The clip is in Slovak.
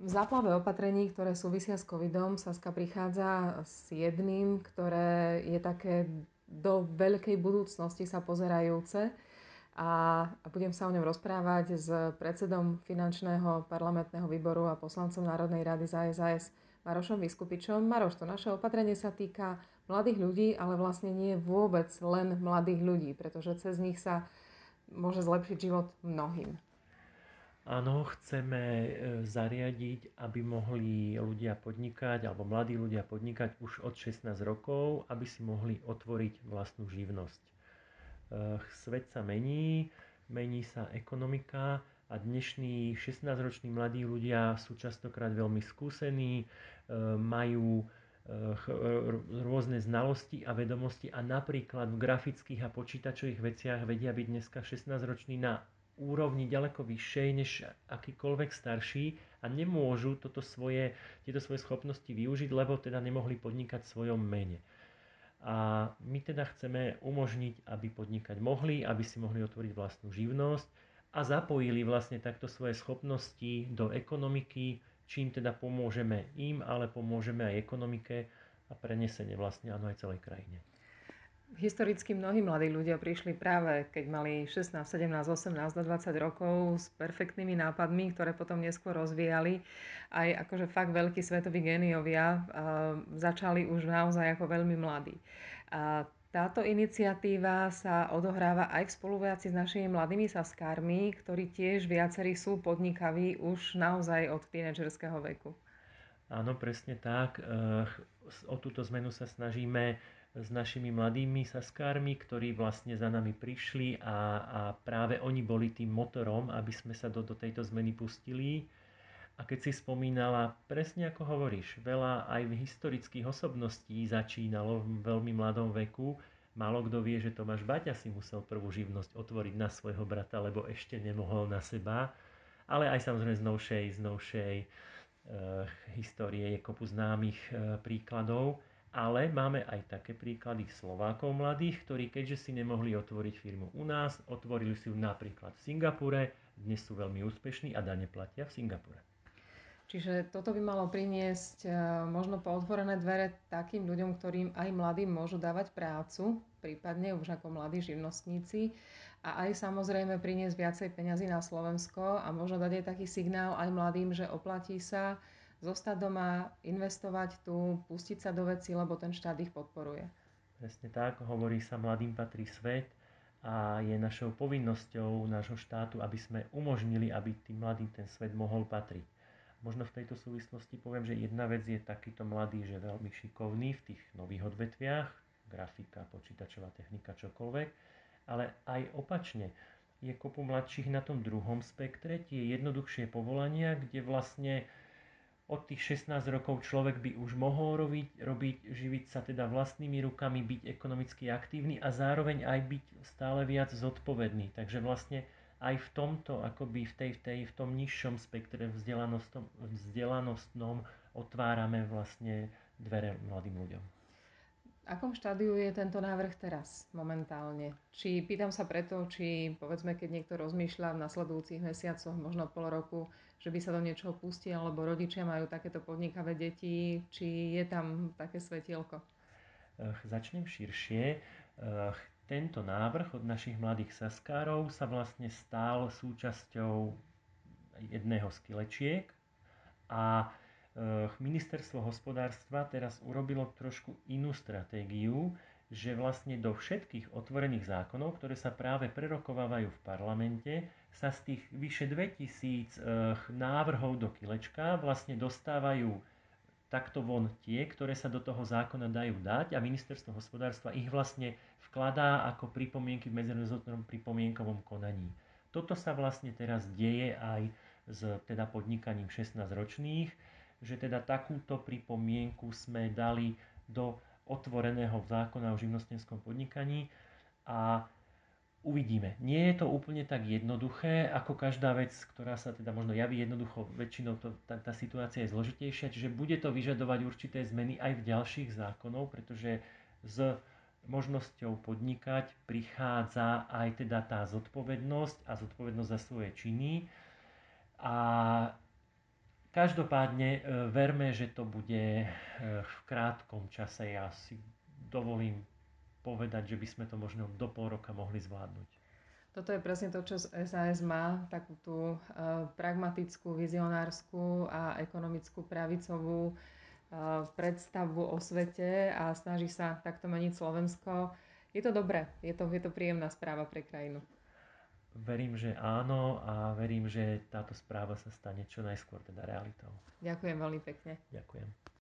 V záplave opatrení, ktoré súvisia s covidom, Saska prichádza s jedným, ktoré je také do veľkej budúcnosti sa pozerajúce a budem sa o ňom rozprávať s predsedom finančného parlamentného výboru a poslancom Národnej rady za SAS Marošom Vyskupičom. Maroš, to naše opatrenie sa týka mladých ľudí, ale vlastne nie vôbec len mladých ľudí, pretože cez nich sa môže zlepšiť život mnohým. Áno, chceme e, zariadiť, aby mohli ľudia podnikať, alebo mladí ľudia podnikať už od 16 rokov, aby si mohli otvoriť vlastnú živnosť. E, svet sa mení, mení sa ekonomika a dnešní 16-roční mladí ľudia sú častokrát veľmi skúsení, e, majú rôzne znalosti a vedomosti a napríklad v grafických a počítačových veciach vedia byť dneska 16-roční na úrovni ďaleko vyššej než akýkoľvek starší a nemôžu toto svoje, tieto svoje schopnosti využiť, lebo teda nemohli podnikať v svojom mene. A my teda chceme umožniť, aby podnikať mohli, aby si mohli otvoriť vlastnú živnosť a zapojili vlastne takto svoje schopnosti do ekonomiky, čím teda pomôžeme im, ale pomôžeme aj ekonomike a prenesenie vlastne áno aj celej krajine. Historicky mnohí mladí ľudia prišli práve, keď mali 16, 17, 18 do 20 rokov s perfektnými nápadmi, ktoré potom neskôr rozvíjali. Aj akože fakt veľkí svetoví géniovia začali už naozaj ako veľmi mladí. A táto iniciatíva sa odohráva aj v spolupráci s našimi mladými saskármi, ktorí tiež viacerí sú podnikaví už naozaj od tínedžerského veku. Áno, presne tak. O túto zmenu sa snažíme s našimi mladými saskármi, ktorí vlastne za nami prišli a, a práve oni boli tým motorom, aby sme sa do, do tejto zmeny pustili. A keď si spomínala, presne ako hovoríš, veľa aj historických osobností začínalo v veľmi mladom veku. Málo kto vie, že Tomáš Baťa si musel prvú živnosť otvoriť na svojho brata, lebo ešte nemohol na seba. Ale aj samozrejme z novšej, z novšej e, histórie je kopu známych e, príkladov. Ale máme aj také príklady Slovákov mladých, ktorí keďže si nemohli otvoriť firmu u nás, otvorili si ju napríklad v Singapure, dnes sú veľmi úspešní a dane platia v Singapure. Čiže toto by malo priniesť e, možno po otvorené dvere takým ľuďom, ktorým aj mladým môžu dávať prácu, prípadne už ako mladí živnostníci a aj samozrejme priniesť viacej peňazí na Slovensko a možno dať aj taký signál aj mladým, že oplatí sa zostať doma, investovať tu, pustiť sa do veci, lebo ten štát ich podporuje. Presne tak, hovorí sa, mladým patrí svet a je našou povinnosťou nášho štátu, aby sme umožnili, aby tým mladým ten svet mohol patriť. Možno v tejto súvislosti poviem, že jedna vec je takýto mladý, že veľmi šikovný v tých nových odvetviach, grafika, počítačová technika, čokoľvek, ale aj opačne. Je kopu mladších na tom druhom spektre, tie jednoduchšie povolania, kde vlastne od tých 16 rokov človek by už mohol robiť, robiť, živiť sa teda vlastnými rukami, byť ekonomicky aktívny a zároveň aj byť stále viac zodpovedný. Takže vlastne aj v tomto, akoby v, tej, v, tej, v tom nižšom spektre vzdelanostnom otvárame vlastne dvere mladým ľuďom akom štádiu je tento návrh teraz momentálne? Či pýtam sa preto, či povedzme, keď niekto rozmýšľa v nasledujúcich mesiacoch, možno pol roku, že by sa do niečoho pustil, alebo rodičia majú takéto podnikavé deti, či je tam také svetielko? Začnem širšie. Tento návrh od našich mladých saskárov sa vlastne stal súčasťou jedného z kilečiek a Eh, ministerstvo hospodárstva teraz urobilo trošku inú stratégiu, že vlastne do všetkých otvorených zákonov, ktoré sa práve prerokovávajú v parlamente, sa z tých vyše 2000 eh, návrhov do kilečka vlastne dostávajú takto von tie, ktoré sa do toho zákona dajú dať a ministerstvo hospodárstva ich vlastne vkladá ako pripomienky v medzirezortnom pripomienkovom konaní. Toto sa vlastne teraz deje aj s teda podnikaním 16 ročných že teda takúto pripomienku sme dali do otvoreného zákona o živnostenskom podnikaní a uvidíme. Nie je to úplne tak jednoduché, ako každá vec, ktorá sa teda možno javí jednoducho, väčšinou to, tá, tá situácia je zložitejšia, čiže bude to vyžadovať určité zmeny aj v ďalších zákonov, pretože s možnosťou podnikať prichádza aj teda tá zodpovednosť a zodpovednosť za svoje činy. A Každopádne verme, že to bude v krátkom čase. Ja si dovolím povedať, že by sme to možno do pol roka mohli zvládnuť. Toto je presne to, čo SAS má, takú tú uh, pragmatickú, vizionárskú a ekonomickú pravicovú predstavu o svete a snaží sa takto meniť Slovensko. Je to dobré, je to, je to príjemná správa pre krajinu. Verím, že áno a verím, že táto správa sa stane čo najskôr teda realitou. Ďakujem veľmi pekne. Ďakujem.